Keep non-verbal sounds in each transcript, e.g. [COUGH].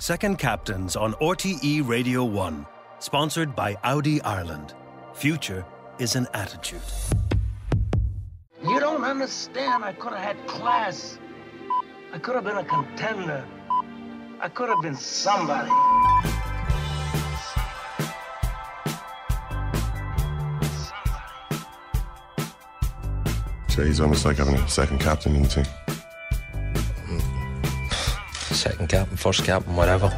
Second Captains on RTE Radio 1. Sponsored by Audi Ireland. Future is an attitude. You don't understand. I could have had class. I could have been a contender. I could have been somebody. So he's almost like having a second captain in the team. Second captain, first captain, whatever.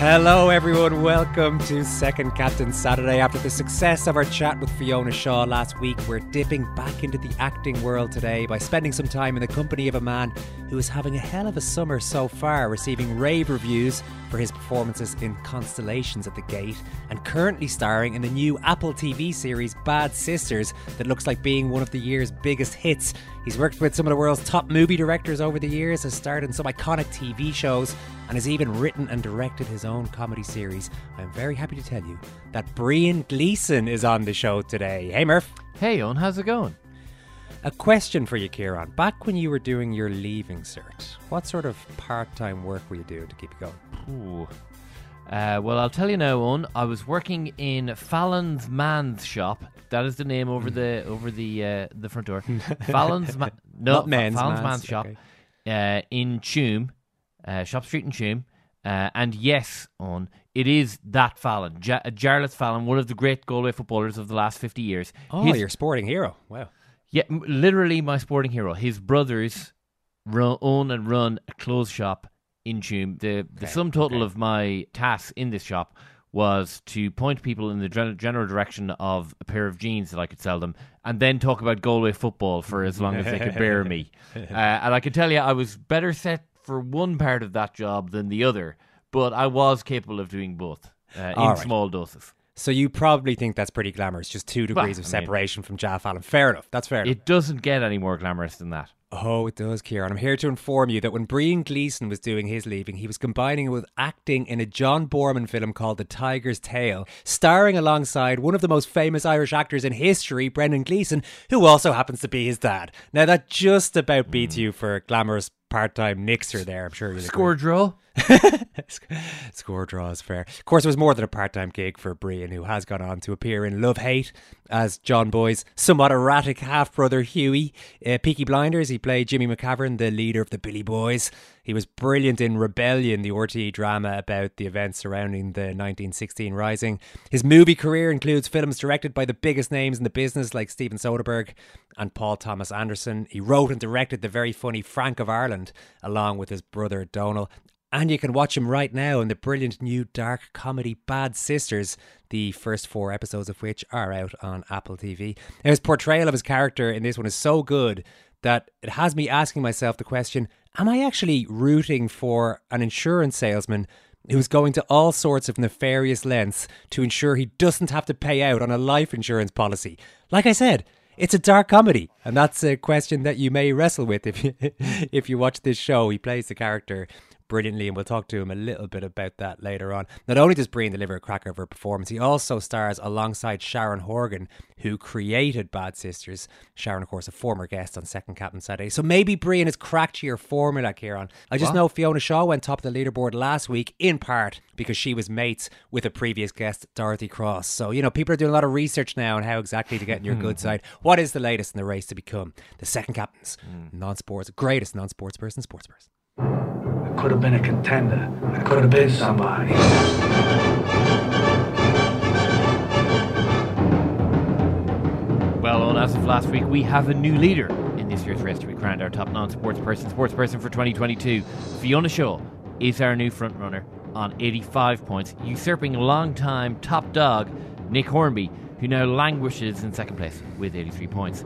Hello, everyone. Welcome to Second Captain Saturday. After the success of our chat with Fiona Shaw last week, we're dipping back into the acting world today by spending some time in the company of a man who is having a hell of a summer so far, receiving rave reviews for his performances in Constellations at the Gate, and currently starring in the new Apple TV series Bad Sisters that looks like being one of the year's biggest hits. He's worked with some of the world's top movie directors over the years, has starred in some iconic TV shows, and has even written and directed his own comedy series. I'm very happy to tell you that Brian Gleeson is on the show today. Hey, Murph. Hey, Owen, how's it going? A question for you, Kieran. Back when you were doing your leaving cert, what sort of part time work were you doing to keep you going? Ooh. Uh, well, I'll tell you now, Owen. I was working in Fallon's Man's shop. That is the name over the over the uh, the front door. [LAUGHS] Fallon's Ma- no, Not men's, Fallon's man's, Man's shop okay. uh, in Tuam, uh, Shop Street in Tuam. Uh, and yes, Owen, it is that Fallon, ja- Jarlath Fallon, one of the great Galway footballers of the last fifty years. Oh, His- you're sporting hero. Wow. Yeah, literally my sporting hero. His brothers run, own and run a clothes shop in Tuam. The the Okay, sum total okay. of my tasks in this shop was to point people in the gen- direction of a pair of jeans that I could sell them, and then talk about Galway football for as long as they could bear me. [LAUGHS] Uh, and I can tell you, I was better set for one part of that job than the other, but I was capable of doing both uh, in right. small doses. So you probably think that's pretty glamorous, just two degrees of I mean- separation from Jaff Allen. Fair enough. That's fair enough. It doesn't get any more glamorous than that. Oh, it does, Kieran. I'm here to inform you that when Brian Gleeson was doing his leaving, he was combining it with acting in a John Boorman film called The Tiger's Tail, starring alongside one of the most famous Irish actors in history, Brendan Gleeson, who also happens to be his dad. Now, that just about beats you for glamorous part-time mixer there, I'm sure. Score draw. [LAUGHS] Score draw is fair. Of course, it was more than a part time gig for Brian, who has gone on to appear in Love Hate as John Boy's somewhat erratic half brother Hughie. Uh, Peaky Blinders, he played Jimmy McCavern, the leader of the Billy Boys. He was brilliant in Rebellion, the RTE drama about the events surrounding the 1916 Rising. His movie career includes films directed by the biggest names in the business, like Steven Soderbergh and Paul Thomas Anderson. He wrote and directed the very funny Frank of Ireland, along with his brother Donal. And you can watch him right now in the brilliant new dark comedy Bad Sisters, the first four episodes of which are out on Apple TV. His portrayal of his character in this one is so good that it has me asking myself the question Am I actually rooting for an insurance salesman who's going to all sorts of nefarious lengths to ensure he doesn't have to pay out on a life insurance policy? Like I said, it's a dark comedy, and that's a question that you may wrestle with if you, [LAUGHS] if you watch this show. He plays the character brilliantly, and we'll talk to him a little bit about that later on. Not only does Brian deliver a cracker of her performance, he also stars alongside Sharon Horgan, who created Bad Sisters. Sharon, of course, a former guest on Second Captain Saturday. So maybe Brian has cracked your formula, Kieran. I just What? know Fiona Shaw went top of the leaderboard last week, in part because she was mates with a previous guest, Dorothy Cross. So, you know, people are doing a lot of research now on how exactly to get in your good hmm. side. What is the latest in the race to become the second captain's hmm. non sports, greatest non sports person, sports person? Could have been a contender. I could have been somebody. Well, on as of last week, we have a new leader in this year's race to be crowned our top non-sports person, sports person for 2022. Fiona Shaw is our new front runner on 85 points, usurping long-time top dog Nick Hornby, who now languishes in second place with 83 points.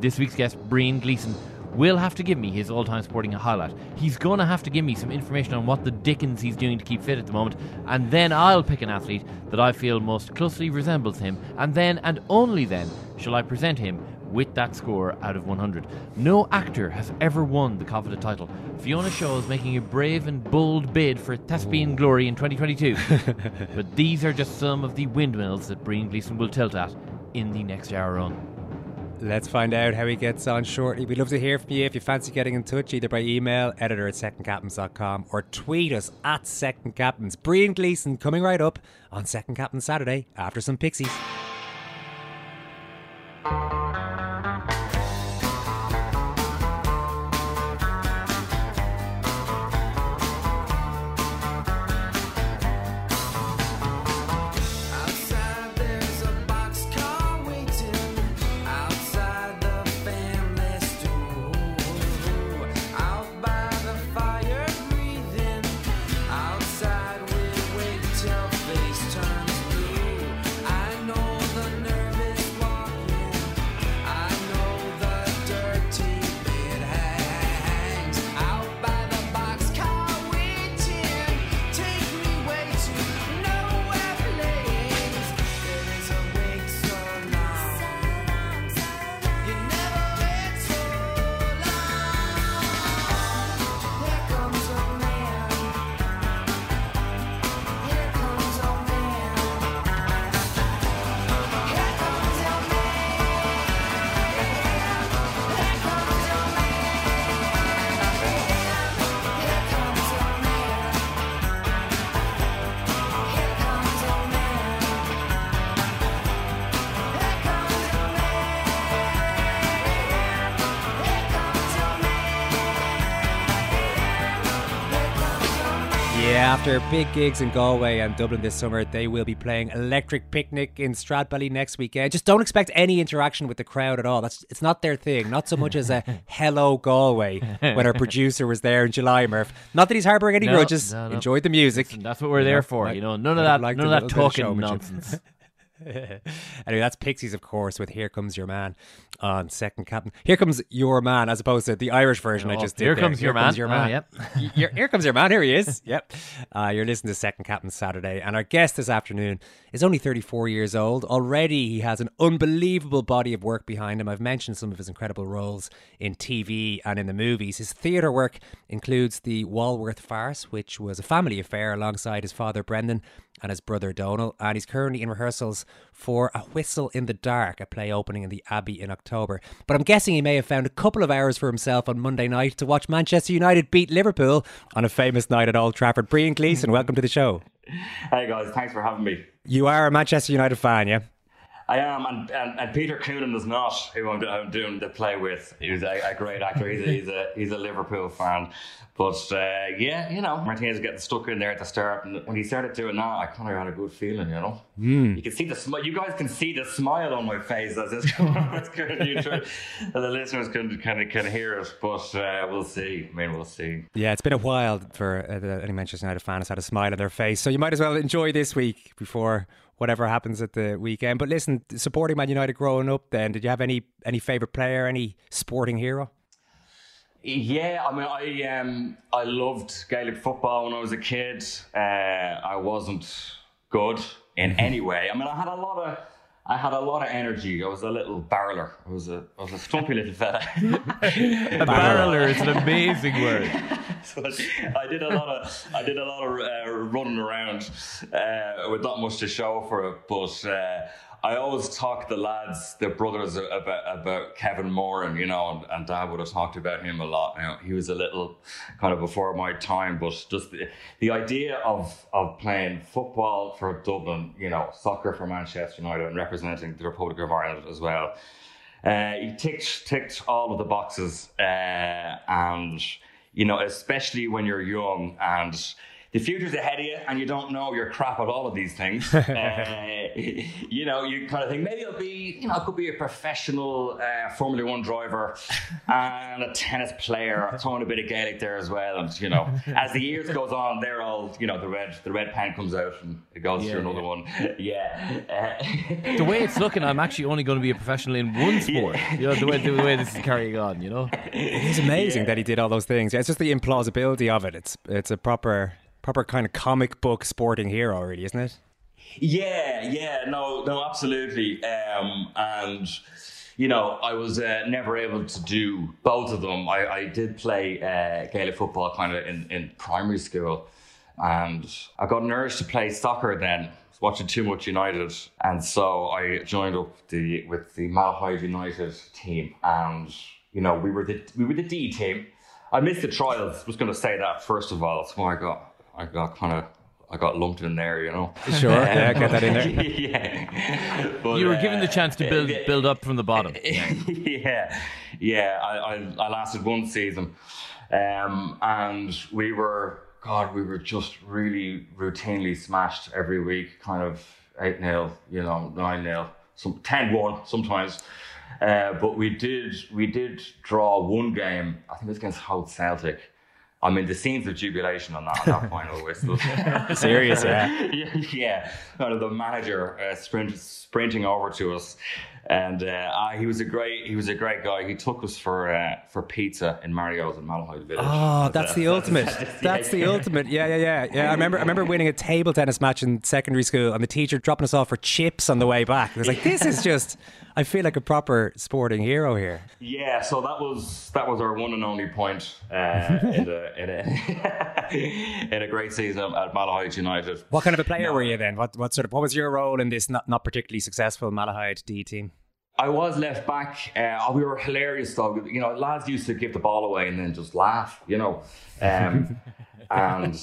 This week's guest, Brian Gleeson, will have to give me his all-time sporting highlight. He's going to have to give me some information on what the dickens he's doing to keep fit at the moment, and then I'll pick an athlete that I feel most closely resembles him, and then and only then shall I present him with that score out of 100. No actor has ever won the coveted title. Fiona Shaw is making a brave and bold bid for thespian glory in 2022. [LAUGHS] but these are just some of the windmills that Brian Gleeson will tilt at in the next hour run. Let's find out how he gets on shortly. We'd love to hear from you if you fancy getting in touch, either by email, editor at secondcaptains.com, or tweet us at Second Captains. Brian Gleeson coming right up on Second Captain Saturday after some Pixies. After big gigs in Galway and Dublin this summer, they will be playing Electric Picnic in Stradbally next weekend. Just don't expect any interaction with the crowd at all. That's it's not their thing. Not so much as a [LAUGHS] hello Galway when our producer was there in July, Murph. Not that he's harbouring any No, grudges. no, no. Enjoyed the music. That's what we're there for. you know, none of that, none of that little bit of talking nonsense. [LAUGHS] [LAUGHS] anyway, that's Pixies, of course, with "Here Comes Your Man" on Second Captain. Here comes your man, as opposed to the Irish version I Oh, just did. here there. comes your man. Your Oh, man. yep. [LAUGHS] Y- your- here comes your man. Here he is. [LAUGHS] Yep. Uh, you're listening to Second Captain Saturday, and our guest this afternoon is only 34 years old. Already, he has an unbelievable body of work behind him. I've mentioned some of his incredible roles in TV and in the movies. His theatre work includes the Walworth Farce, which was a family affair alongside his father Brendan and his brother Donal, and he's currently in rehearsals for A Whistle in the Dark, a play opening in the Abbey in October. But I'm guessing he may have found a couple of hours for himself on Monday night to watch Manchester United beat Liverpool on a famous night at Old Trafford. Brian Gleeson, welcome to the show. [LAUGHS] Hey guys, thanks for having me. You are a Manchester United fan, yeah? I am, and, and, and Peter Coonan is not who I'm, I'm doing the play with. He's a, a great actor. He's a, [LAUGHS] he's a he's a Liverpool fan, but uh, yeah, you know, Martinez getting stuck in there at the start, and when he started doing that, I kind of had a good feeling. You know, you can see the smile. You guys can see the smile on my face as this it's good. [LAUGHS] The listeners can kind of can hear it, but uh, we'll see. I mean, we'll see. Yeah, it's been a while for uh, any Manchester United fan has had a smile on their face. So you might as well enjoy this week before whatever happens at the weekend. But listen, supporting Man United growing up, then did you have any any favorite player, any sporting hero? Yeah, I mean, I um, I loved Gaelic football when I was a kid. Uh, I wasn't good in any way. I mean, I had a lot of. I had a lot of energy. I was a little barreler. I was a, I was a stumpy little fella. [LAUGHS] A barreler is an amazing word. [LAUGHS] so I did a lot of I did a lot of uh, running around uh, with not much to show for it. But uh, I always talk the lads, the brothers, about about Kevin Moran, and you know, and, and Dad would have talked about him a lot. Know, he was a little kind of before my time, but just the, the idea of of playing football for Dublin, you know, soccer for Manchester United, and representing the Republic of Ireland as well. Uh, he ticked ticked all of the boxes, uh, and you know, especially when you're young and the future's ahead of you, and you don't know you're crap at all of these things. [LAUGHS] uh, you know, you kind of think maybe I'll be, you know, I could be a professional uh, Formula One driver and a tennis player, [LAUGHS] throwing a bit of Gaelic there as well. And you know, as the years goes on, they're all, you know, the red the red pen comes out and it goes Yeah, to another yeah. one. [LAUGHS] Yeah. Uh, The way it's looking, I'm actually only going to be a professional in one sport. You know, the way, the way this is carrying on, you know? It is amazing that he did all those things. Yeah, It's just the implausibility of it. It's it's a proper proper kind of comic book sporting hero, really, isn't it? Yeah, yeah, no, no, absolutely. Um, and you know, I was uh, never able to do both of them. I, I did play uh, Gaelic football kind of in, in primary school, and I got an urge to play soccer then. watching too much United, and so I joined up the with the Malahide United team, and you know we were the we were the D team. I missed the trials. Was going to say that first of all. So I got I got kind of. I got lumped in there, you know. Sure, yeah, get that in there. [LAUGHS] yeah. But, You were uh, given the chance to build uh, build up from the bottom. [LAUGHS] yeah, yeah. I, I, I lasted one season, um, and we were God, we were just really routinely smashed every week, kind of eight 0 you know, nine 0 some 10-1 sometimes. Uh, but we did we did draw one game. I think it was against Howth Celtic. I mean, the scenes of jubilation on that, on that final whistle. [LAUGHS] [LAUGHS] Serious, yeah. yeah, yeah. The manager uh, sprint, sprinting over to us, and uh, he was a great he was a great guy. He took us for uh, for pizza in Mario's in Malahide Village. Oh, [LAUGHS] that's the ultimate. that's- That's the ultimate. Yeah, yeah, yeah, yeah. I remember. I remember winning a table tennis match in secondary school, and the teacher dropping us off for chips on the way back. It was like, this is just. I feel like a proper sporting hero here. Yeah, so that was that was our one and only point uh, in, a, in, a, [LAUGHS] in a great season at Malahide United. What kind of a player No. were you then? What what sort of what was your role in this not, not particularly successful Malahide D team? I was left back. Uh, oh, we were hilarious though. You know, lads used to give the ball away and then just laugh. You know, um, [LAUGHS] and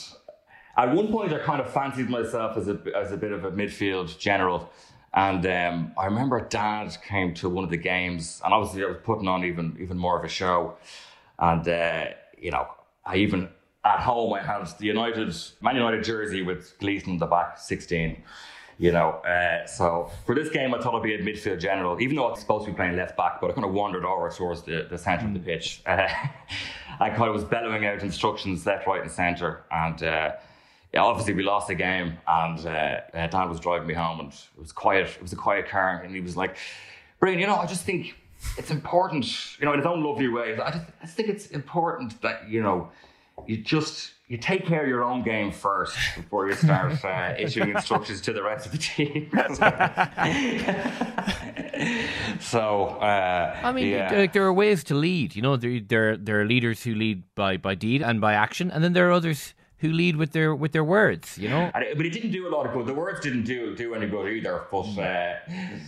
at one point I kind of fancied myself as a as a bit of a midfield general. And um, I remember Dad came to one of the games, and obviously I was putting on even even more of a show. And uh, you know, I even at home I had the United Man United jersey with Gleeson in the back, sixteen. You know, uh, so for this game, I thought I'd be a midfield general, even though I was supposed to be playing left back, but I kind of wandered over towards the, the centre of the pitch. Uh, [LAUGHS] I kind of was bellowing out instructions left, right, and centre. And uh, yeah, obviously, we lost the game, and uh, uh, Dad was driving me home, and it was quiet. It was a quiet car, and he was like, Brian, you know, I just think it's important, you know, in his own lovely way. I just, I just think it's important that, you know, you just you take care of your own game first before you start uh, [LAUGHS] issuing instructions to the rest of the team. [LAUGHS] so, uh, I mean, yeah. like, there are ways to lead. You know, there, there there are leaders who lead by, by deed and by action, and then there are others who lead with their with their words. You know, it- but it didn't do a lot of good. The words didn't do do any good either. But uh,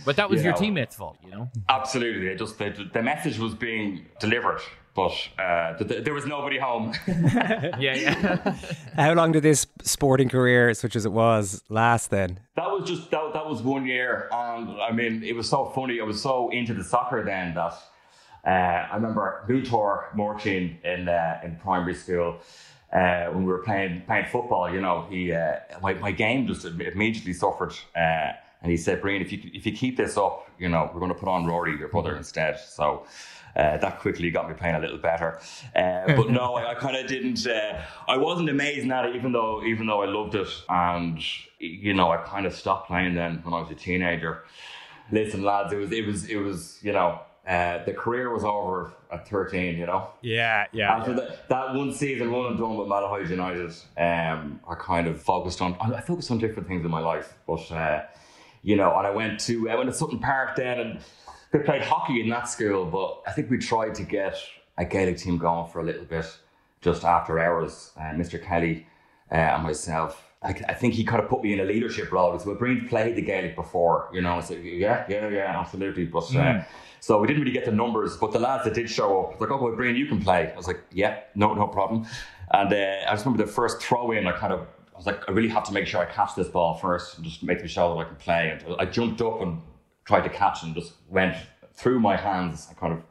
but that was you your know, teammates' fault. You know, Absolutely, it just the, the message was being delivered, but uh, th- th- there was nobody home. [LAUGHS] [LAUGHS] yeah, yeah. [LAUGHS] How long did this sporting career, such as it was, last then? That was just that, that was one year, and I mean it was so funny. I was so into the soccer then that uh, I remember Mutor Morchin in uh, in primary school uh, when we were playing playing football. You know, he uh, my my game just immediately suffered, uh, and he said, "Brian, if you if you keep this up, you know, we're going to put on Rory, your brother, instead." So. Uh, that quickly got me playing a little better, uh, but no, I, I kind of didn't. Uh, I wasn't amazing at it, even though even though I loved it, and you know, I kind of stopped playing then when I was a teenager. Listen, lads, it was it was it was you know uh, the career was over at thirteen. You know, Yeah, yeah. after that, that one season, one and done with Malahide United, um, I kind of focused on. I I focused on different things in my life, but uh, you know, and I went to I went to Sutton Park then, and they played hockey in that school. But I think we tried to get a Gaelic team going for a little bit just after hours. Uh, Mr. Kelly uh, and myself. I, I think he kind of put me in a leadership role. So Breen played the Gaelic before, you know. I said, yeah, yeah, yeah, absolutely. But uh, so we didn't really get the numbers. But the lads that did show up, like, oh, well, Breen, you can play. I was like, yeah, no, no problem. And uh, I just remember the first throw in. I kind of, I was like, I really have to make sure I catch this ball first, and just make sure that I can play. And I jumped up and tried to catch, and just went through my hands. I kind of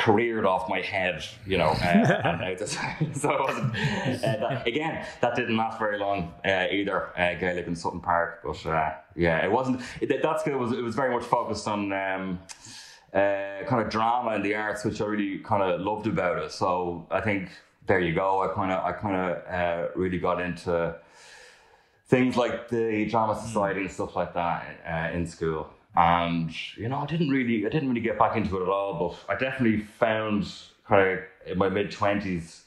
careered off my head, you know. Uh, [LAUGHS] and just, [LAUGHS] so it wasn't. Uh, that, again, that didn't last very long uh, either. Uh, Gaelic in Sutton Park, but uh, yeah, it wasn't. It, that school was it was very much focused on. Um, uh, kind of drama and the arts, which I really kind of loved about it. So I think there you go. I kind of, I kind of uh, really got into things like the drama society and stuff like that uh, in school. And you know, I didn't really, I didn't really get back into it at all. But I definitely found kind of in my mid twenties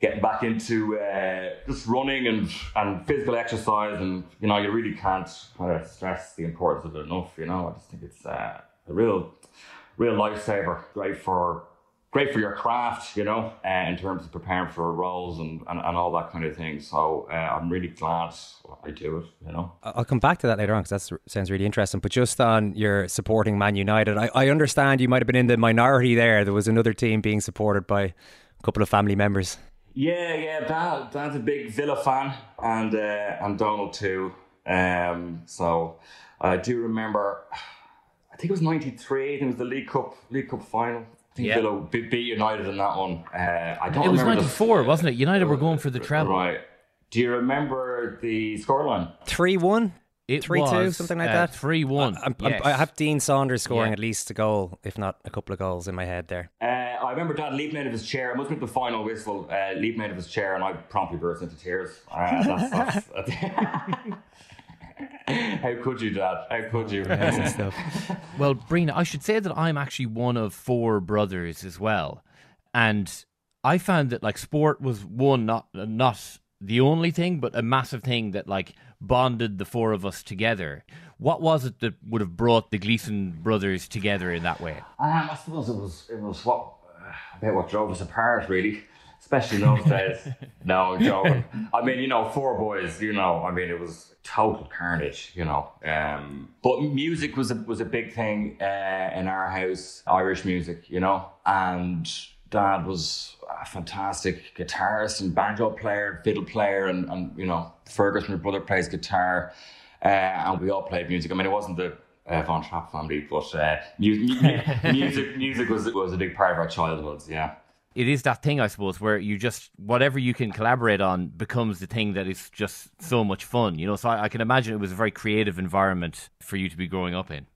getting back into uh, just running and and physical exercise. And you know, you really can't kind of stress the importance of it enough. You know, I just think it's uh, a real, real lifesaver. Great for great for your craft, you know, uh, in terms of preparing for roles and, and, and all that kind of thing. So uh, I'm really glad I do it, you know. I'll come back to that later on because that sounds really interesting. But just on your supporting Man United, I, I understand you might have been in the minority there. There was another team being supported by a couple of family members. Yeah, yeah, Dad, Dad's a big Villa fan, and uh, and Donal too. Um, so I do remember, I think it was '93. I think it was the League Cup League Cup final. I think Yeah. Villa be- beat United in that one. Uh, I don't It was remember the- 94, wasn't it? United were going for the treble. Right. Do you remember the scoreline? 3 1? It 3-2, something like uh, that? 3-1. I'm, I'm, yes. I have Dean Saunders scoring Yeah. at least a goal, if not a couple of goals in my head there. Uh, I remember Dad leaping out of his chair. It must have been the final whistle. Uh, leaping out of his chair, and I promptly burst into tears. Uh, that's, that's, [LAUGHS] [LAUGHS] [LAUGHS] How could you, Dad? How could you? Well, Brina, I should say that I'm actually one of four brothers as well, and I found that like sport was one not not the only thing, but a massive thing that like bonded the four of us together. What was it that would have brought the Gleeson brothers together in that way? Um, I suppose it was it was what uh, about what drove us apart, really. Especially those days. [LAUGHS] No, I'm joking. I mean, you know, four boys. You know, I mean, it was total carnage. You know, um, but music was a was a big thing uh, in our house. Irish music, you know, and Dad was a fantastic guitarist and banjo player, fiddle player, and, and you know, Fergus, my brother, plays guitar, uh, and we all played music. I mean, it wasn't the uh, Von Trapp family, but uh, mu- mu- [LAUGHS] music music was was a big part of our childhoods. Yeah. It is that thing, I suppose, where you just whatever you can collaborate on becomes the thing that is just so much fun. You know, so I, I can imagine it was a very creative environment for you to be growing up in.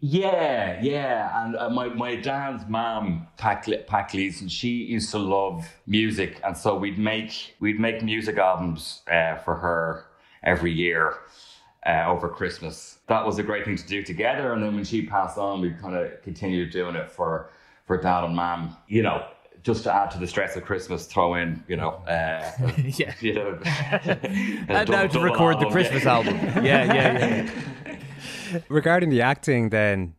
Yeah, yeah, and uh, my my dad's mom, Pat Gleeson, she used to love music, and so we'd make we'd make music albums uh, for her every year uh, over Christmas. That was a great thing to do together, and then when she passed on, we kind of continued doing it for for dad and mom. You know, just to add to the stress of Christmas, throw in you know, uh, [LAUGHS] Yeah. you know, [LAUGHS] And now to double record the album. Christmas album. Yeah, yeah, yeah. [LAUGHS] Regarding the acting, then,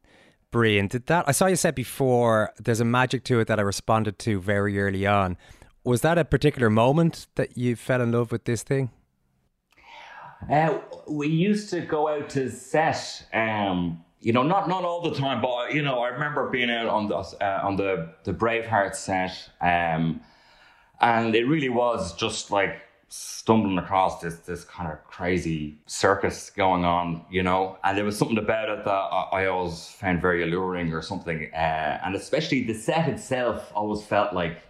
Brian, did that? I saw you said before there's a magic to it that I responded to very early on. Was that a particular moment that you fell in love with this thing? Uh, we used to go out to set. Um, you know, not not all the time, but you know, I remember being out on the uh, on the the Braveheart set, um, and it really was just like stumbling across this this kind of crazy circus going on, you know. And there was something about it that I, I always found very alluring, or something. Uh, and especially the set itself, always felt like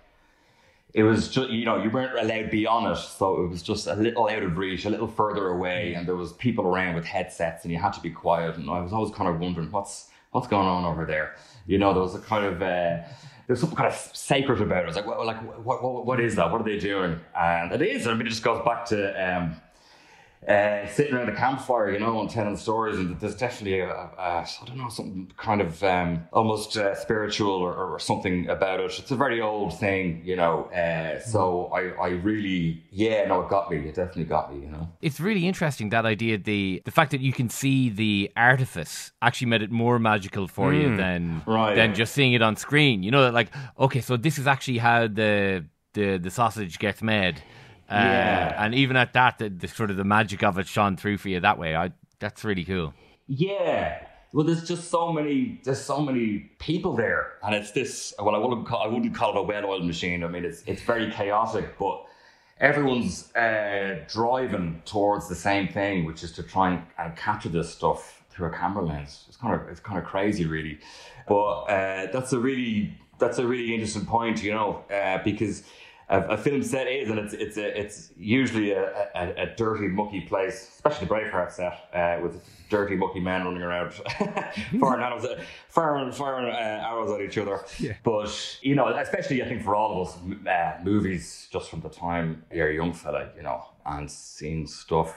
it was just you know you weren't allowed to be on it so it was just a little out of reach a little further away and there was people around with headsets and you had to be quiet and i was always kind of wondering what's what's going on over there you know there was a kind of uh, there's something kind of sacred about it. I was like, well, like what, what, what is that? What are they doing? And it is. I mean, it just goes back to um, uh, sitting around a campfire, you know, and telling stories. And there's definitely a, a, a I don't know, something kind of um, almost uh, spiritual or, or something about it. It's a very old thing, you know. Uh, so I, I really, yeah, no, it got me. It definitely got me, you know. It's really interesting that idea. The the fact that you can see the artifice actually made it more magical for you than Right. than just seeing it on screen. You know, like okay, so this is actually how the the the sausage gets made. Uh, Yeah. and even at that, the, the sort of the magic of it shone through for you that way. I that's really cool. Yeah. Well, there's just so many. There's so many people there, and it's this. Well, I wouldn't call. I wouldn't call it a well-oiled machine. I mean, it's it's very chaotic, but everyone's uh, driving towards the same thing, which is to try and, and capture this stuff through a camera lens. It's kind of it's kind of crazy, really. But uh, that's a really that's a really interesting point, you know, uh, because a, a film set is, and it's it's a, it's usually a, a, a dirty, mucky place, especially the Braveheart set uh, with dirty, mucky men running around, [LAUGHS] firing arrows, at- firing, firing uh, arrows at each other. But you know, especially I think for all of us, uh, movies just from the time you're a young fella, you know, and seeing stuff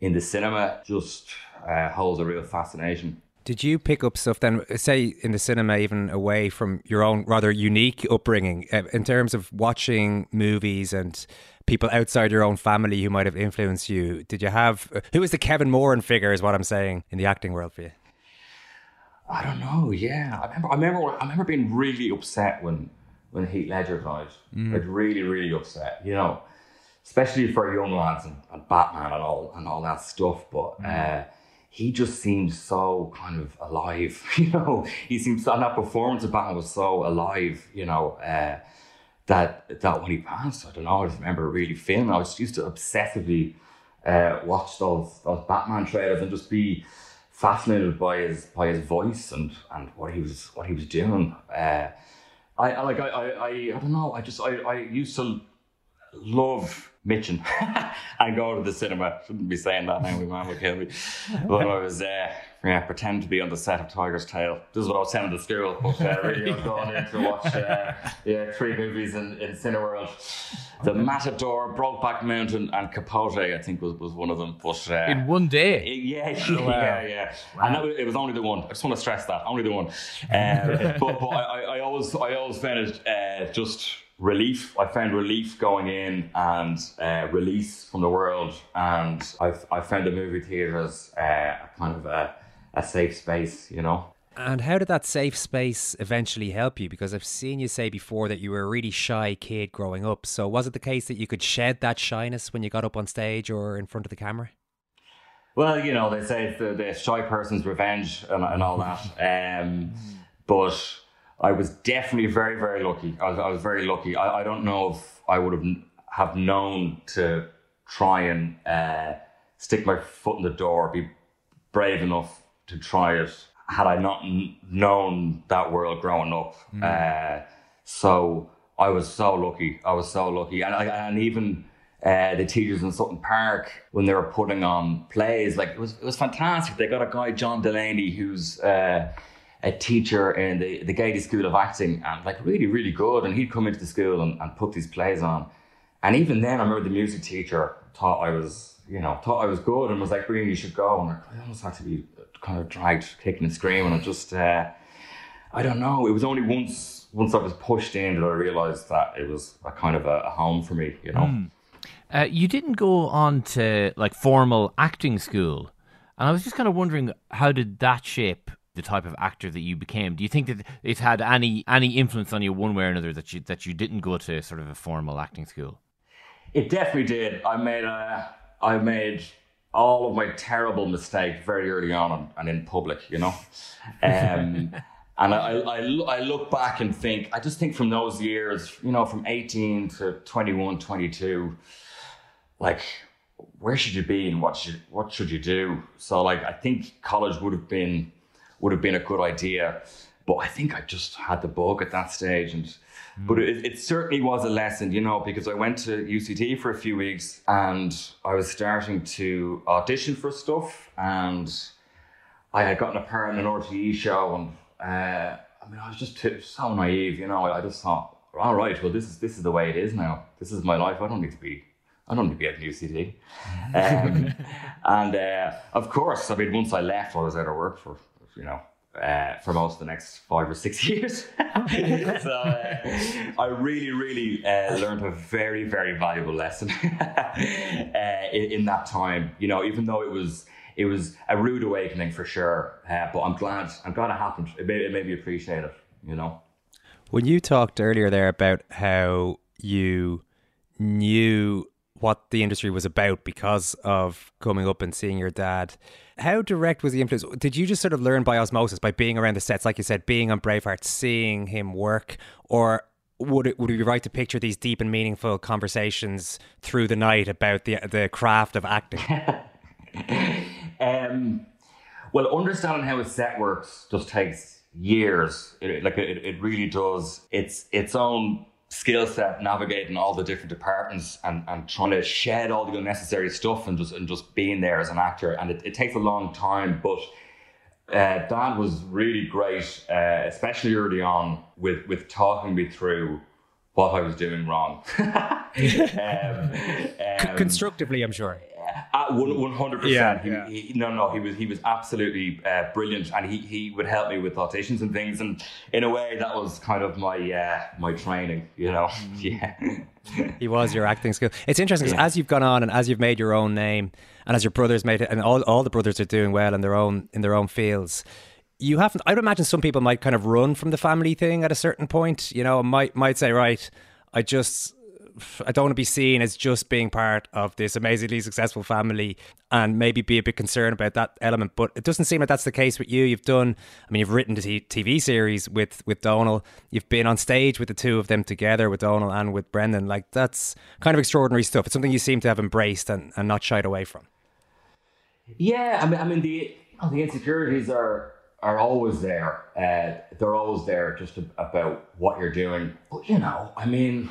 in the cinema just uh, holds a real fascination. Did you pick up stuff then, say in the cinema, even away from your own rather unique upbringing, uh, in terms of watching movies and people outside your own family who might have influenced you? Did you have uh, who was the Kevin Moran figure? Is what I'm saying in the acting world for you? I don't know. Yeah, I remember. I remember. I remember being really upset when when Heath Ledger died. Like really, really upset. You know, especially for young lads and, and Batman and all and all that stuff. But uh, he just seemed so kind of alive. [LAUGHS] You know, he seemed so, and that performance of Batman was so alive. You know. Uh, that that when he passed, I don't know. I just remember really feeling. I was used to obsessively uh, watch those those Batman trailers and just be fascinated by his by his voice and and what he was what he was doing. Uh, I, I like I, I I don't know. I just I I used to love Mitchin and [LAUGHS] go to the cinema. Shouldn't be saying that now. My mum would kill me. But I was uh, yeah, pretend to be on the set of Tiger's Tail. This is what I was saying to school. But uh, really, I was going in to watch uh, yeah three movies in in Cineworld. The Matador, Brokeback Mountain, and Capote. I think was, was one of them. But uh, In one day. yeah, yeah, yeah. And that it was only the one. I just want to stress that only the one. Um, [LAUGHS] but but I, I, I always I always found it uh, just relief. I found relief going in and uh, release from the world, and I've, I found the movie theatres uh, a kind of a, a safe space. You know. And how did that safe space eventually help you? Because I've seen you say before that you were a really shy kid growing up. So was it the case that you could shed that shyness when you got up on stage or in front of the camera? Well, you know, they say it's the, the shy person's revenge and, and all that. [LAUGHS] Um, but I was definitely very, very lucky. I was, I was very lucky. I, I don't know if I would have have known to try and uh, stick my foot in the door, be brave enough to try it, had I not n- known that world growing up. Uh, so I was so lucky. I was so lucky, and and even uh, the teachers in Sutton Park when they were putting on plays, like it was it was fantastic. They got a guy John Delaney who's uh, a teacher in the the Gaiety School of Acting, and like really really good. And he'd come into the school and, and put these plays on. And even then, I remember the music teacher thought I was, you know, thought I was good and was like, "Brian, you should go." And I almost had to be kind of dragged, kicking and screaming. And I just, uh, I don't know. It was only once once I was pushed in that I realised that it was a kind of a, a home for me, you know. Uh, you didn't go on to like formal acting school, and I was just kind of wondering how did that shape the type of actor that you became? Do you think that it's had any any influence on you one way or another that you that you didn't go to sort of a formal acting school? It definitely did. I made a, I made all of my terrible mistakes very early on and, in public, you know. Um, [LAUGHS] and I, I, I I look back and think, I just think from those years, you know, from 18 to 21, 22, like, where should you be and what should, what should you do? So like, I think college would have been, would have been a good idea. But I think I just had the bug at that stage and but it, it certainly was a lesson, you know, because I went to UCD for a few weeks and I was starting to audition for stuff and I had gotten a part in an RTE show and uh, I mean I was just t- so naive, you know. I, just thought, all right, well this is this is the way it is now. This is my life. I don't need to be I don't need to be at UCD. [LAUGHS] Um, and uh, of course, I mean once I left, I was out of work for you know uh, for most of the next five or six [LAUGHS] years. [LAUGHS] so uh, I really, really uh, learned a very, very valuable lesson [LAUGHS] uh, in, in that time. You know, even though it was it was a rude awakening for sure, uh, but I'm glad I'm glad it happened. It made, it made me appreciate it. You know. When you talked earlier there about how you knew what the industry was about because of coming up and seeing your dad, how direct was the influence? Did you just sort of learn by osmosis, by being around the sets, like you said, being on Braveheart, seeing him work, or would it would it be right to picture these deep and meaningful conversations through the night about the the craft of acting? [LAUGHS] Um, well, understanding how a set works just takes years. It, like it, it really does. It's its own skill set navigating all the different departments and, and trying to shed all the unnecessary stuff and just and just being there as an actor. And it, it takes a long time, but uh, Dad was really great, uh, especially early on with with talking me through what I was doing wrong. [LAUGHS] [LAUGHS] um, um, Constructively, I'm sure. At one one hundred Yeah, percent. yeah. He No, no, he was he was absolutely uh, brilliant, and he he would help me with auditions and things. And in a way, that was kind of my uh, my training. You know, [LAUGHS] yeah. He was your acting skill. It's interesting because Yeah. as you've gone on and as you've made your own name, and as your brothers made it, and all, all the brothers are doing well in their own in their own fields, you haven't. I would imagine some people might kind of run from the family thing at a certain point. You know, might might say, right, I just. I don't want to be seen as just being part of this amazingly successful family and maybe be a bit concerned about that element. But it doesn't seem like that's the case with you. You've done, I mean, you've written the TV series with, with Donal. You've been on stage with the two of them together, with Donal and with Brendan. Like, that's kind of extraordinary stuff. It's something you seem to have embraced and, and not shied away from. Yeah, I mean, I mean the you the insecurities are are always there. Uh, they're always there, just about what you're doing. But you know, I mean,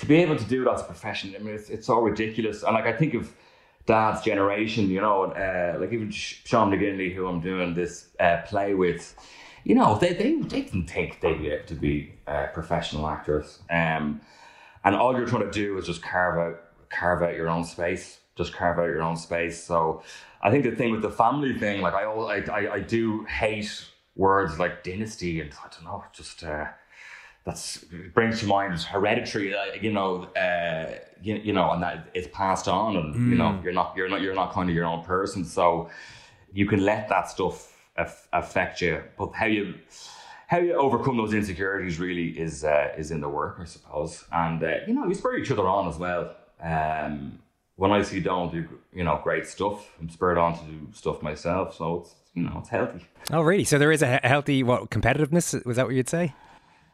to be able to do that as a profession, I mean, it's it's all ridiculous. And like I think of Dad's generation, you know, uh, like even Sean McGinley, who I'm doing this uh, play with. You know, they, they, they didn't think they'd be able to be uh, professional actors. Um, and all you're trying to do is just carve out carve out your own space just carve out your own space so i think the thing with the family thing like i al- i, I, I do hate words like dynasty and i don't know just uh that's brings to mind is hereditary you know uh you, you know and that it's passed on and you know you're not you're not you're not kind of your own person so you can let that stuff aff- affect you but how you how you overcome those insecurities really is uh, is in the work, I suppose. And uh, you know, you spur each other on as well. Um, when I see Don do you know great stuff, I'm spurred on to do stuff myself. So it's you know it's healthy. Oh, really? So there is a healthy what competitiveness? Was that what you'd say?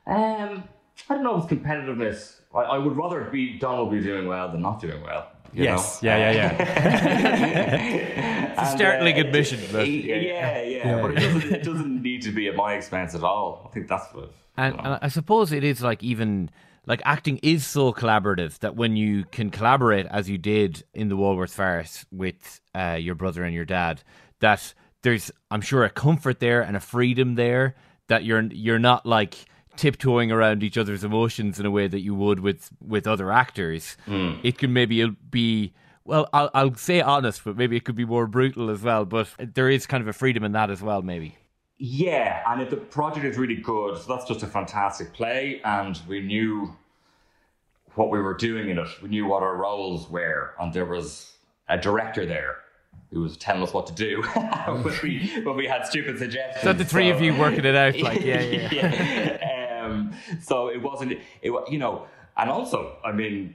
Um, I don't know if it's competitiveness. I, I would rather be Donal be doing well than not doing well. you Yes. know? Yeah, yeah, yeah. [LAUGHS] It's a startling admission, but- yeah, yeah, yeah, But it doesn't, it doesn't need to be at my expense at all. I think that's what. And, you know. and I suppose it is like even like acting is so collaborative that when you can collaborate as you did in the Walworth farce with uh, your brother and your dad, that there's I'm sure a comfort there and a freedom there that you're you're not like tiptoeing around each other's emotions in a way that you would with with other actors. Hmm. It can maybe be. Well, I'll, I'll say honest, but maybe it could be more brutal as well. But there is kind of a freedom in that as well, maybe. Yeah, and if the project is really good, so that's just a fantastic play, and we knew what we were doing in it. We knew what our roles were, and there was a director there who was telling us what to do [LAUGHS] when, we, when we had stupid suggestions. So the three of you working it out, like yeah, [LAUGHS] yeah. yeah. [LAUGHS] So it wasn't, it, you know, and also, I mean,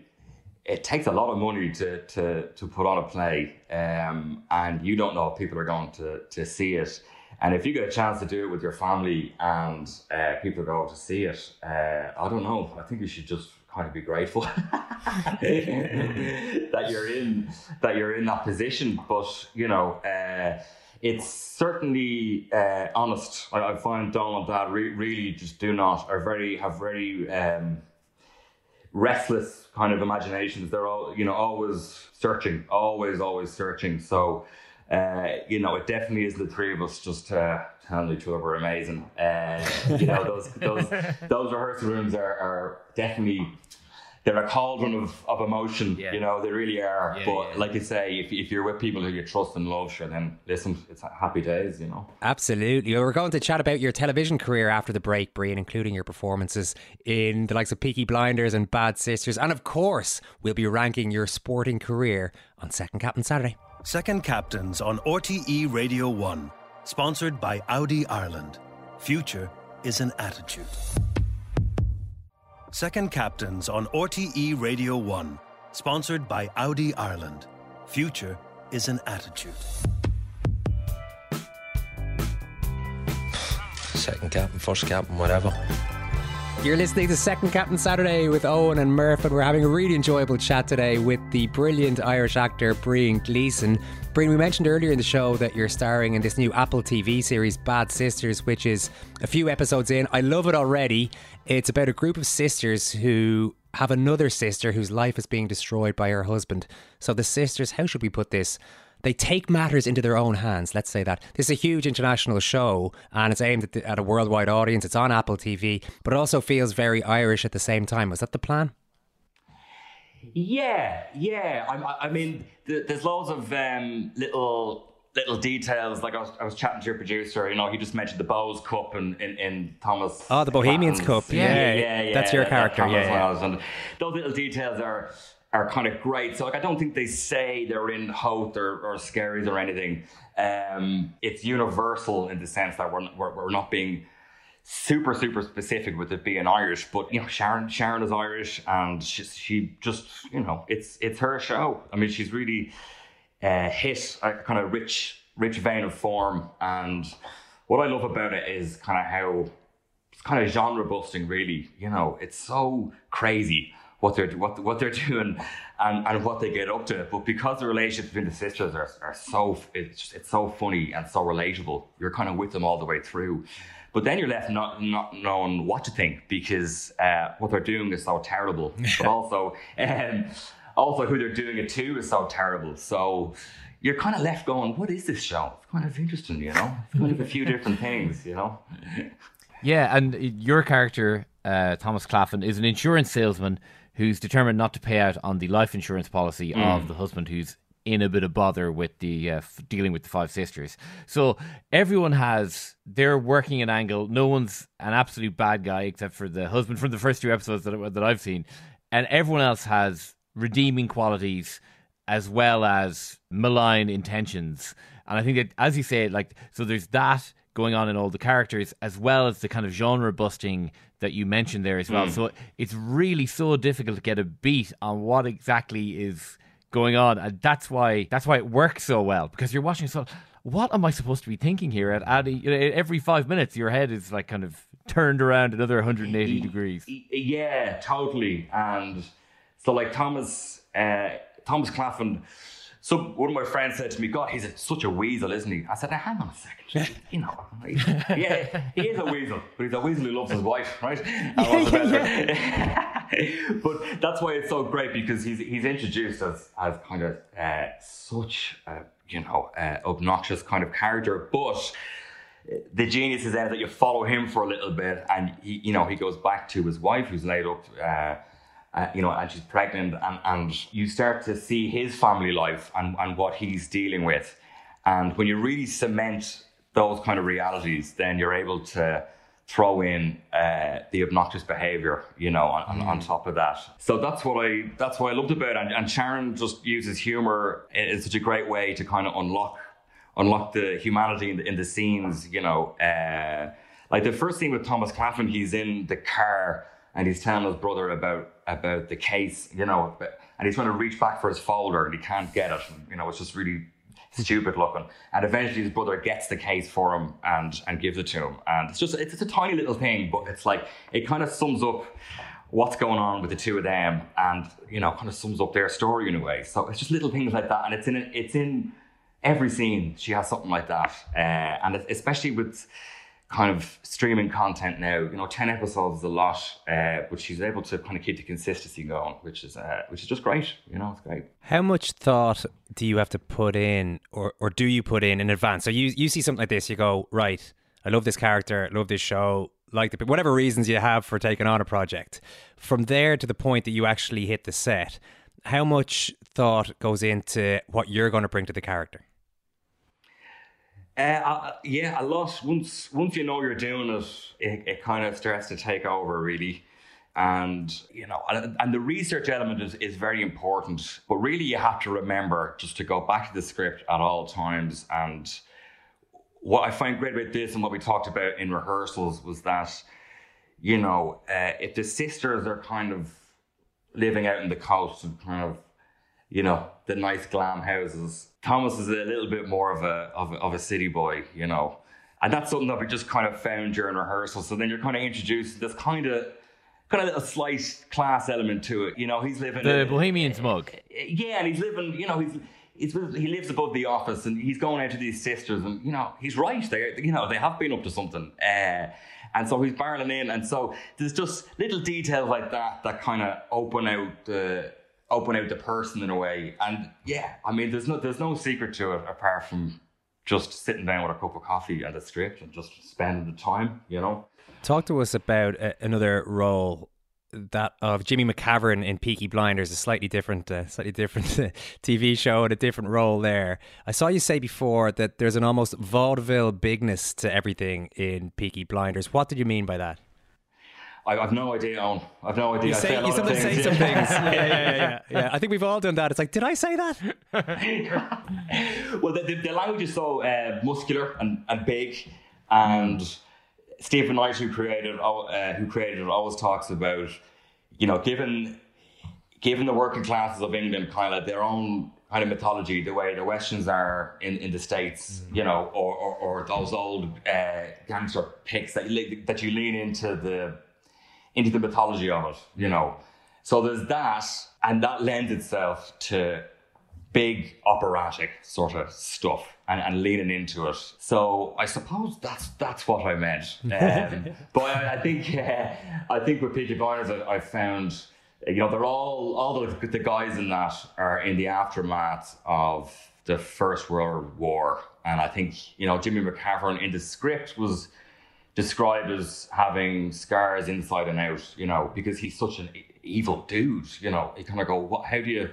it takes a lot of money to to to put on a play, um, and you don't know if people are going to to see it. And if you get a chance to do it with your family and uh, people go to see it, uh, I don't know. I think you should just kind of be grateful [LAUGHS] that you're in that you're in that position. But you know, uh, it's certainly uh, honest. I, I find Donal and Dad re- really just do not are very have very um, restless kind of imaginations. They're all you know always searching, always always searching. So. Uh, you know, it definitely is the three of us just uh, telling each other we're amazing. Uh, you know, those those [LAUGHS] those rehearsal rooms are, are definitely they're a cauldron of, of emotion. Yeah. You know, they really are. Yeah, but yeah. like you say, if, if you're with people who you trust and love, sure, then listen, it's happy days. You know. Absolutely. Well, We're going to chat about your television career after the break, Brian, including your performances in the likes of Peaky Blinders and Bad Sisters. And of course, we'll be ranking your sporting career on Second Captain Saturday. Second Captains on RTE Radio 1. Sponsored by Audi Ireland. Future is an attitude. Second Captains on RTE Radio 1. Sponsored by Audi Ireland. Future is an attitude. Second captain, first captain, whatever. You're listening to Second Captain Saturday with Owen and Murph, and we're having a really enjoyable chat today with the brilliant Irish actor Brian Gleeson. Brian, we mentioned earlier in the show that you're starring in this new Apple TV series, Bad Sisters, which is a few episodes in. I love it already. It's about a group of sisters who have another sister whose life is being destroyed by her husband. So the sisters, how should we put this? they take matters into their own hands. Let's say that this is a huge international show, and it's aimed at, the, at a worldwide audience. It's on Apple TV, but it also feels very Irish at the same time. Was that the plan? Yeah, yeah. I, I mean, th- there's loads of um, little little details. Like I was, I was chatting to your producer. You know, he just mentioned the Bose Cup in, in, in Thomas. Oh, the Bohemians Cup, yeah. yeah, yeah. That's your that- character, yeah, yeah. And those little details are are kind of great. So like I don't think they say they're in Howth or, or Skerries or anything. Um, it's universal in the sense that we're, we're, we're not being super super specific with it being Irish, but you know Sharon Sharon is Irish and she, she just you know it's it's her show. I mean she's really uh, hit a kind of rich rich vein of form, and what I love about it is kind of how it's kind of genre busting. Really, you know, it's so crazy what they're what what they're [LAUGHS] doing and, and what they get up to. But because the relationships between the sisters are, are so it's just, it's so funny and so relatable, you're kind of with them all the way through. But then you're left not not knowing what to think because uh, what they're doing is so terrible. [LAUGHS] but also, um, also who they're doing it to is so terrible. So you're kind of left going, "What is this show?" It's kind of interesting, you know. It's kind of a few different things, you know. [LAUGHS] Yeah, and your character, uh, Thomas Claflin, is an insurance salesman who's determined not to pay out on the life insurance policy of the husband who's in a bit of bother with the uh, f- dealing with the five sisters. So everyone has they're working an angle. No one's an absolute bad guy except for the husband from the first two episodes that that I've seen, and everyone else has redeeming qualities as well as malign intentions. And I think that, as you say, like so, there's that going on in all the characters as well as the kind of genre busting that you mentioned there as well. So it's really so difficult to get a beat on what exactly is going on, and that's why that's why it works so well because you're watching. So, what am I supposed to be thinking here? At, at you know, every five minutes, your head is like kind of turned around another 180 degrees. Yeah, totally. And so, like Thomas, uh, Thomas Claflin. So one of my friends said to me, "God, he's a, such a weasel, isn't he?" I said, now, "Hang on a second, you know, he- yeah, he is a weasel, but he's a weasel who loves his wife, right?" And what's the but that's why it's so great because he's he's introduced as as kind of uh, such a you know uh, obnoxious kind of character, but the genius is then that you follow him for a little bit, and he, you know, he goes back to his wife who's laid up, uh, uh, you know, and she's pregnant, and, and you start to see his family life and, and what he's dealing with, and when you really cement those kind of realities, then you're able to throw in uh, the obnoxious behavior, you know, on, on, on top of that. So that's what I that's what I loved about it. And, and Sharon just uses humor in, in such a great way to kind of unlock unlock the humanity in the, in the scenes, you know. Uh, like the first scene with Thomas Claflin, he's in the car and he's telling his brother about about the case, you know, and he's trying to reach back for his folder and he can't get it. And, you know, it's just really stupid looking. And eventually his brother gets the case for him and and gives it to him. And it's just it's, it's a tiny little thing, but it's like it kind of sums up what's going on with the two of them and you know kind of sums up their story in a way so it's just little things like that and it's in it's in every scene she has something like that uh, and especially with kind of streaming content now you know 10 episodes is a lot uh, but she's able to kind of keep the consistency going which is uh, which is just great you know it's great How much thought do you have to put in, or, or do you put in in advance? So you you see something like this, you go right. I love this character, love this show, like the whatever reasons you have for taking on a project. From there to the point that you actually hit the set, how much thought goes into what you're going to bring to the character? Uh, uh, yeah, a lot. Once once you know you're doing it, it, it kind of starts to take over, really. And you know, and, and the research element is, is very important. But really, you have to remember just to go back to the script at all times. And what I find great about this, and what we talked about in rehearsals, was that you know, uh, if the sisters are kind of living out in the coast and kind of you know, the nice glam houses. Thomas is a little bit more of a of, a- of a city boy, you know. And that's something that we just kind of found during rehearsal. So then you're kind of introduced this kind of kind of a slight class element to it. You know, he's living The Bohemian smug. yeah, and he's living, you know, he's he's he lives above the office, and he's going out to these sisters, and you know, he's right. They, you know, they have been up to something, uh, and so he's barreling in, and so there's just little details like that that kind of open out the open out the person in a way, and yeah, I mean, there's no there's no secret to it apart from just sitting down with a cup of coffee and a script and just spending the time, you know. Talk to us about uh, another role that of Jimmy McCavern in Peaky Blinders, a slightly different, uh, slightly different [LAUGHS] TV show and a different role there. I saw you say before that there's an almost vaudeville bigness to everything in Peaky Blinders. What did you mean by that? I, I've no idea, Eoin. I've no idea. You I say, say you say things. some things. [LAUGHS] Yeah, yeah, yeah, yeah, yeah. I think we've all done that. It's like, did I say that? [LAUGHS] well, the, the, the language is so uh, muscular and, and big, and Stephen Knight, who created uh, who created it, always talks about, you know, given given the working classes of England, kind of their own kind of mythology, the way the Westerns are in, in the states, you know, or, or, or those old uh, gangster pics that you, that you lean into the into the mythology of it, you know. So there's that, and that lends itself to big operatic sort of stuff and, and leaning into it. So I suppose that's that's what I meant. [LAUGHS] Um, but I, I think uh, I think with Peaky Blinders, I, I found you know they're all all the, the guys in that are in the aftermath of the First World War, and I think you know Jimmy McCavern in the script was described as having scars inside and out, you know, because he's such an evil dude, you know. You kind of go, what, how do you,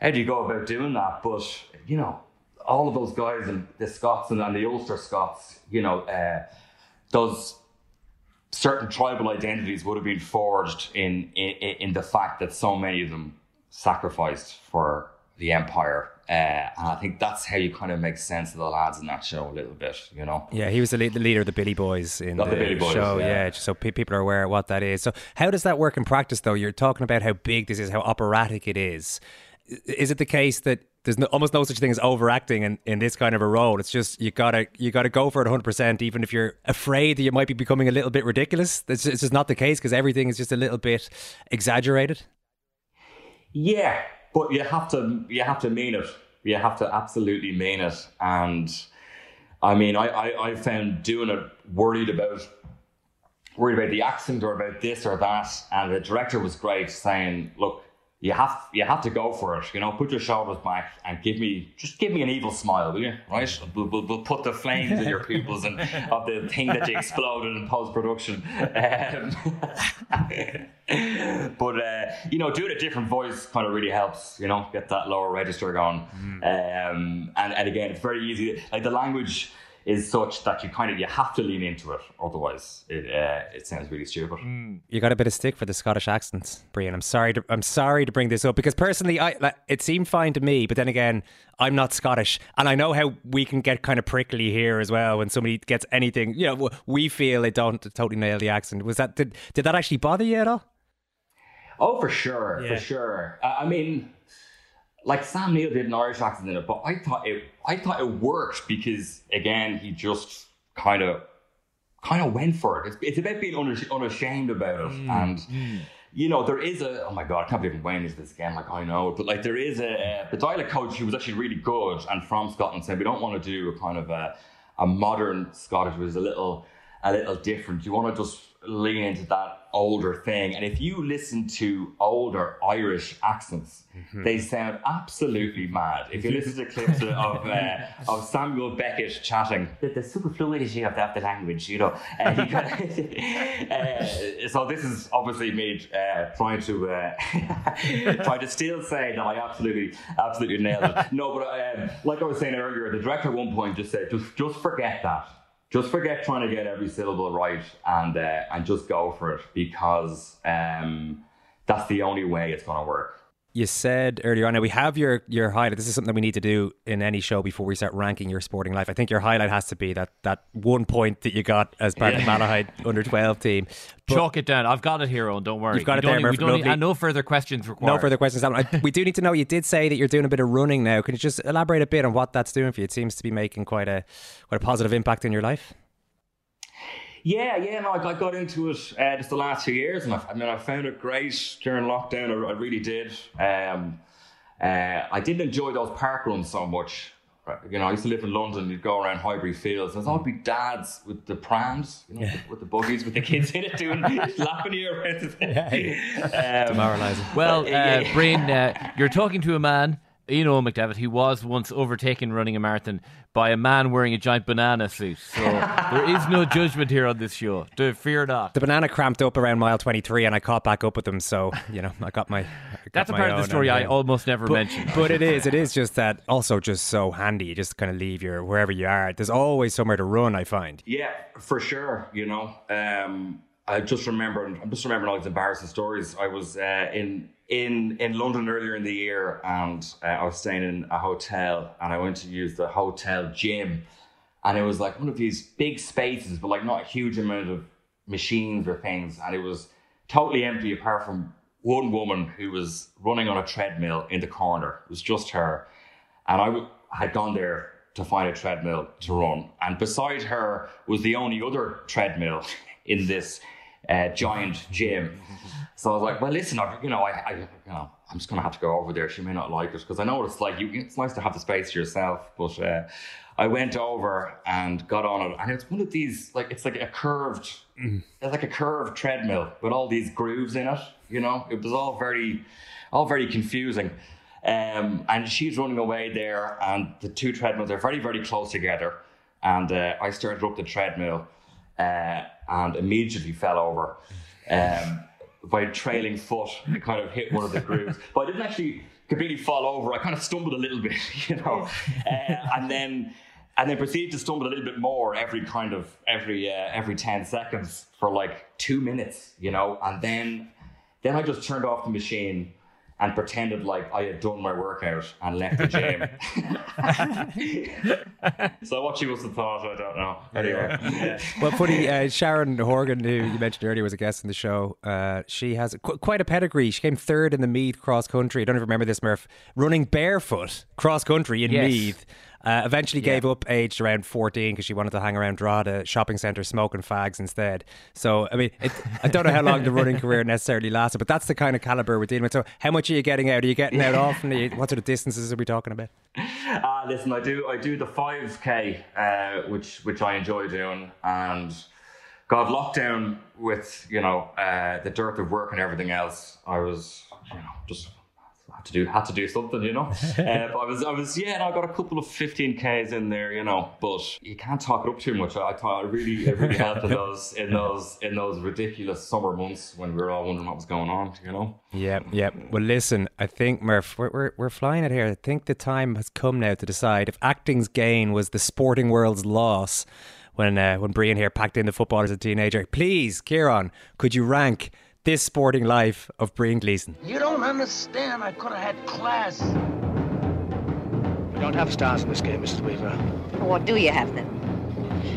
how do you go about doing that? But, you know, all of those guys and the Scots and, and the Ulster Scots, you know, uh, those certain tribal identities would have been forged in, in, in the fact that so many of them sacrificed for the empire. Uh, and I think that's how you kind of make sense of the lads in that show a little bit, you know. Yeah, he was the, the leader of the Billy Boys in the, the Billy Boys, show. yeah. just so pe- people are aware of what that is. So, how does that work in practice, though? You're talking about how big this is, how operatic it is. Is it the case that there's no, almost no such thing as overacting in, in this kind of a role? It's just you gotta you gotta go for it 100, percent even if you're afraid that you might be becoming a little bit ridiculous. It's just not the case because everything is just a little bit exaggerated. Yeah, but you have to you have to mean it. You have to absolutely mean it. And I mean, I I, I found doing it worried about worried about the accent or about this or that. And the director was great, saying, "Look, you have you have to go for it. You know, put your shoulders back and give me just give me an evil smile, will you? Right? We'll, we'll, we'll put the flames in your [LAUGHS] pupils and of the thing that you exploded in post production. Um, [LAUGHS] but uh, you know, doing a different voice kind of really helps. You know, get that lower register going. Um, and and again, it's very easy. Like the language is such that you kind of you have to lean into it, otherwise it uh, it sounds really stupid. You got a bit of stick for the Scottish accents, Brian. I'm sorry. To, I'm sorry to bring this up because personally, I like, it seemed fine to me. But then again, I'm not Scottish, and I know how we can get kind of prickly here as well when somebody gets anything. You know, we feel they don't totally nail the accent. Was that did did that actually bother you at all? Oh, for sure, Yeah. for sure. I, I mean, like Sam Neill did an Irish accent in it, but I thought it, I thought it worked because again, he just kind of, kind of went for it. It's, it's about being unash- unashamed about it, mm, and mm. you know, there is a. Oh my god, I can't believe I'm weighing into this again. Like I know, but like there is a the dialect coach who was actually really good and from Scotland said we don't want to do a kind of a, a modern Scottish, which is a little a little different. You want to just lean into that older thing. And if you listen to older Irish accents, they sound absolutely mad. If you listen to clips of of, uh, [LAUGHS] of Samuel Beckett chatting, the, the superfluidity of the, of the language, you know. Uh, he got- [LAUGHS] uh, so this is obviously me uh, trying to uh, [LAUGHS] trying to still say that I absolutely absolutely nailed it. No, but um, like I was saying earlier, the director at one point just said, just just forget that. Just forget trying to get every syllable right and uh, and just go for it because um, that's the only way it's going to work. You said earlier on, now we have your your highlight. This is something that we need to do in any show before we start ranking your sporting life. I think your highlight has to be that that one point that you got as part of the Malahide [LAUGHS] under twelve team. But Chalk it down. I've got it here, Eoin. Don't worry. You've got We it there, need- we Murphy. don't need- no further questions required. no further questions. I, we do need to know. You did say that you're doing a bit of running now. Can you just elaborate a bit on what that's doing for you? It seems to be making quite a quite a positive impact in your life. Yeah, yeah, no, I I got into it uh, just the last two years, and I, I mean, I found it great during lockdown. I, I really did. Um, uh, I didn't enjoy those park runs so much. You know, I used to live in London. You'd go around Highbury Fields. There's always be dads with the prams, you know, with, with the buggies, with the kids in it, doing lapping you around. um, Demoralising. Well, uh, Yeah, yeah. Brian, uh, you're talking to a man, you know, McDevitt, who was once overtaken running a marathon by a man wearing a giant banana suit. So [LAUGHS] there is no judgment here on this show. Do fear not. The banana cramped up around mile 23 and I caught back up with them. So, you know, I got my. I [LAUGHS] got That's a part of the story I uh, almost never but, mention. But it is, it is just that also just so handy. You just kind of leave your wherever you are. There's always somewhere to run, I find. Yeah, for sure. You know, um, I just remember, I'm just remembering all these embarrassing stories. I was uh, in in in London earlier in the year, and uh, I was staying in a hotel, and I went to use the hotel gym, and it was like one of these big spaces, but like not a huge amount of machines or things, and it was totally empty apart from one woman who was running on a treadmill in the corner. It was just her, and I w- had gone there to find a treadmill to run, and beside her was the only other treadmill [LAUGHS] in this uh, giant gym. So I was like, well, listen, I, you know, I, I, you know, I'm just gonna have to go over there. She may not like it because I know what it's like. You, it's nice to have the space to yourself, but uh, I went over and got on it, and it's one of these like it's like a curved, it's like a curved treadmill with all these grooves in it. You know, it was all very, all very confusing. Um, and she's running away there, and the two treadmills are very, very close together. And uh, I started up the treadmill uh, and immediately fell over. Um, by trailing foot, I [LAUGHS] kind of hit one of the grooves, but I didn't actually completely fall over. I kind of stumbled a little bit, [LAUGHS] you know, uh, and then and then proceeded to stumble a little bit more every kind of every uh, every ten seconds for like two minutes, you know, and then then I just turned off the machine and pretended like I had done my workout and left the gym. [LAUGHS] [LAUGHS] so what she must have thought, I don't know. Anyway, [LAUGHS] yeah. Well, funny, uh, Sharon Horgan, who you mentioned earlier, was a guest in the show. Uh, she has qu- quite a pedigree. She came third in the Meath cross country. I don't even remember this, Murph. Running barefoot cross country in Yes. Meath. Uh, eventually gave up aged around 14 because she wanted to hang around Drogheda shopping centre smoking fags instead. So, I mean, it, I don't know how long the running career necessarily lasted, but that's the kind of calibre we're dealing with. So, how much are you getting out? Are you getting out often? You, what sort of distances are we talking about? Uh, [LAUGHS] listen, I do I do the five k, uh, which which I enjoy doing, and God lockdown with you know uh, the dearth of work and everything else. I was you know just had to do had to do something, you know. [LAUGHS] uh, but I was I was yeah, and I got a couple of fifteen k's in there, you know. But you can't talk it up too much. I, I thought it really it really helped in those in those in those ridiculous summer months when we were all wondering what was going on, you know. Yeah, yeah. Well, listen, I think Murph, we're, we're we're flying it here. I think the time has come now to decide if acting's gain was the sporting world's loss. When uh, when Brian here packed in the football as a teenager, please, Ciarán, could you rank this sporting life of Brian Gleeson? You don't understand. I could have had class. We don't have stars in this game, Mrs. Weaver. What do you have then?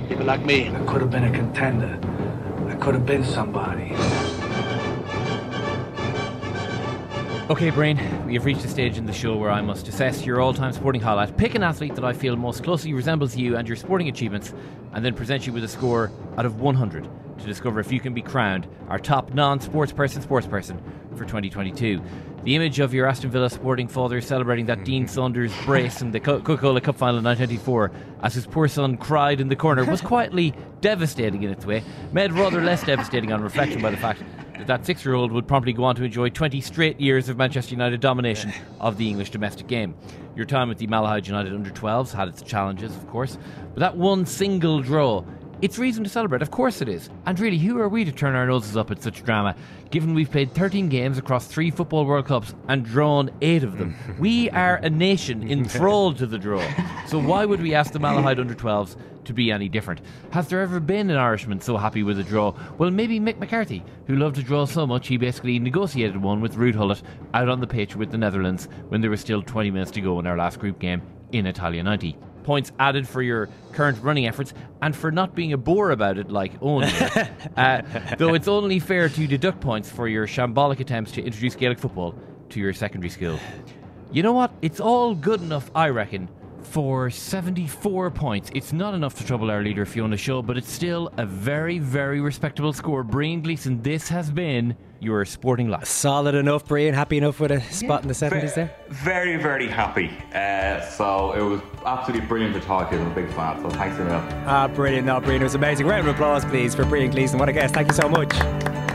People like me. I could have been a contender. I could have been somebody. Okay, Brian, we have reached a stage in the show where I must assess your all time sporting highlight, pick an athlete that I feel most closely resembles you and your sporting achievements, and then present you with a score out of 100 to discover if you can be crowned our top non sports person sports person for 2022. The image of your Aston Villa sporting father celebrating that Dean Saunders [LAUGHS] brace in the Coca Cola Cup final in 1994 as his poor son cried in the corner was [LAUGHS] quietly devastating in its way, made rather less devastating on reflection by the fact that that six year old would promptly go on to enjoy 20 straight years of Manchester United domination of the English domestic game. Your time at the Malahide United under 12s had its challenges, of course, but that one single draw. It's reason to celebrate, of course it is. And really, who are we to turn our noses up at such drama, given we've played 13 games across three Football World Cups and drawn eight of them? [LAUGHS] we are a nation enthralled to the draw. [LAUGHS] So why would we ask the Malahide under 12s to be any different? Has there ever been an Irishman so happy with a draw? Well, maybe Mick McCarthy, who loved to draw so much he basically negotiated one with Ruud Gullit out on the pitch with the Netherlands when there was still 20 minutes to go in our last group game in Italia 90. Points added for your current running efforts and for not being a bore about it like Eoin. [LAUGHS] uh, though it's only fair to deduct points for your shambolic attempts to introduce Gaelic football to your secondary school. You know what? It's all good enough, I reckon, for 74 points. It's not enough to trouble our leader, Fiona Shaw, but it's still a very, very respectable score. Brian Gleeson, this has been your sporting life. Solid enough, Brian. Happy enough with a spot in the 70s there? Very, very happy. Uh, so it was absolutely brilliant to talk to you. I'm a big fan, so thanks a million. Ah, brilliant. No, Brian, it was amazing. Round of applause, please, for Brian Gleeson. What a guest. Thank you so much.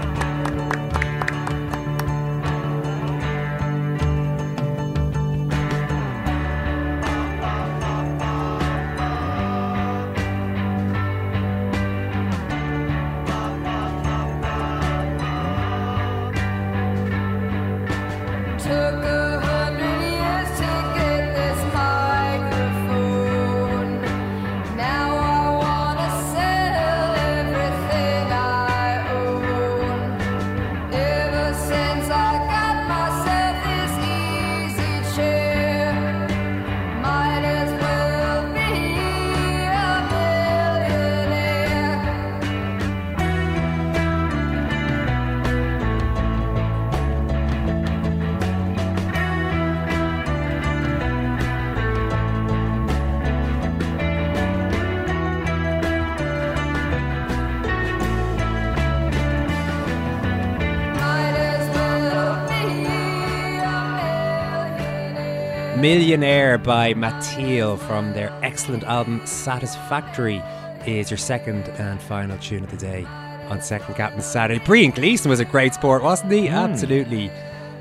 Millionaire by Mathiel from their excellent album Satisfactory is your second and final tune of the day on Second Captain Saturday. Brian Gleeson was a great sport, wasn't he? Hmm. Absolutely.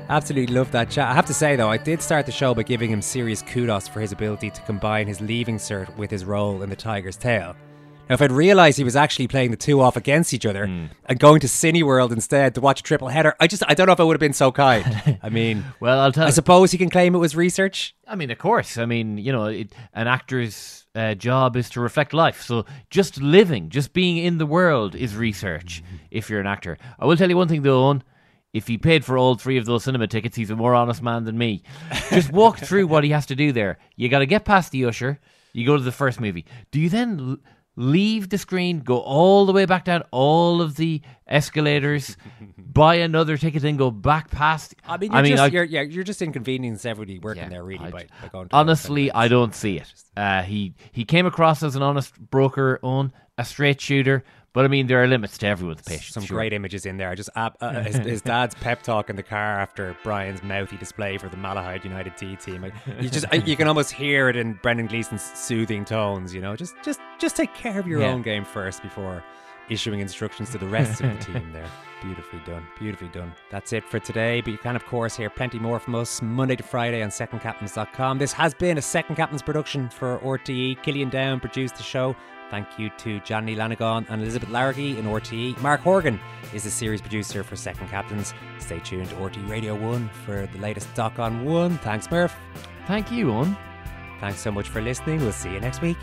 Absolutely loved that chat. I have to say though, I did start the show by giving him serious kudos for his ability to combine his leaving cert with his role in the Tiger's Tail. Now, if I'd realised he was actually playing the two off against each other and going to Cineworld instead to watch a triple header, I just I don't know if I would have been so kind. I [LAUGHS] mean, Well, I'll tell I suppose he can claim it was research. I mean, of course. I mean, you know, it, an actor's uh, job is to reflect life. So just living, just being in the world is research if you're an actor. I will tell you one thing, though, Eoin. If he paid for all three of those cinema tickets, he's a more honest man than me. Just [LAUGHS] walk through what he has to do there. You got to get past the usher. You go to the first movie. Do you then leave the screen, go all the way back down all of the escalators, [LAUGHS] buy another ticket, then go back past? I mean, you're just, I- you're, yeah, you're just inconveniencing everybody working Yeah, there, really, I- by, by going to Honestly, I don't see it. Uh, he he came across as an honest broker, on a straight shooter, but I mean there are limits to everyone's patience. Some sure. great images in there. Just ab- uh, [LAUGHS] his, his dad's pep talk in the car after Brian's mouthy display for the Malahide United T team. Like, you just I- you can almost hear it in Brendan Gleeson's soothing tones. You know, just just just take care of your Yeah. own game first before issuing instructions to the rest of the [LAUGHS] team. There, beautifully done, beautifully done. That's it for today. But you can of course hear plenty more from us Monday to Friday on SecondCaptains.com. This has been a Second Captains production for RTE. Killian Down produced the show. Thank you to Johnny Lanagan and Elizabeth Larraghy in RTE. Mark Horgan is the series producer for Second Captains. Stay tuned to RTE Radio 1 for the latest Doc on 1. Thanks, Murph. Thank you, Eoin. Thanks so much for listening. We'll see you next week.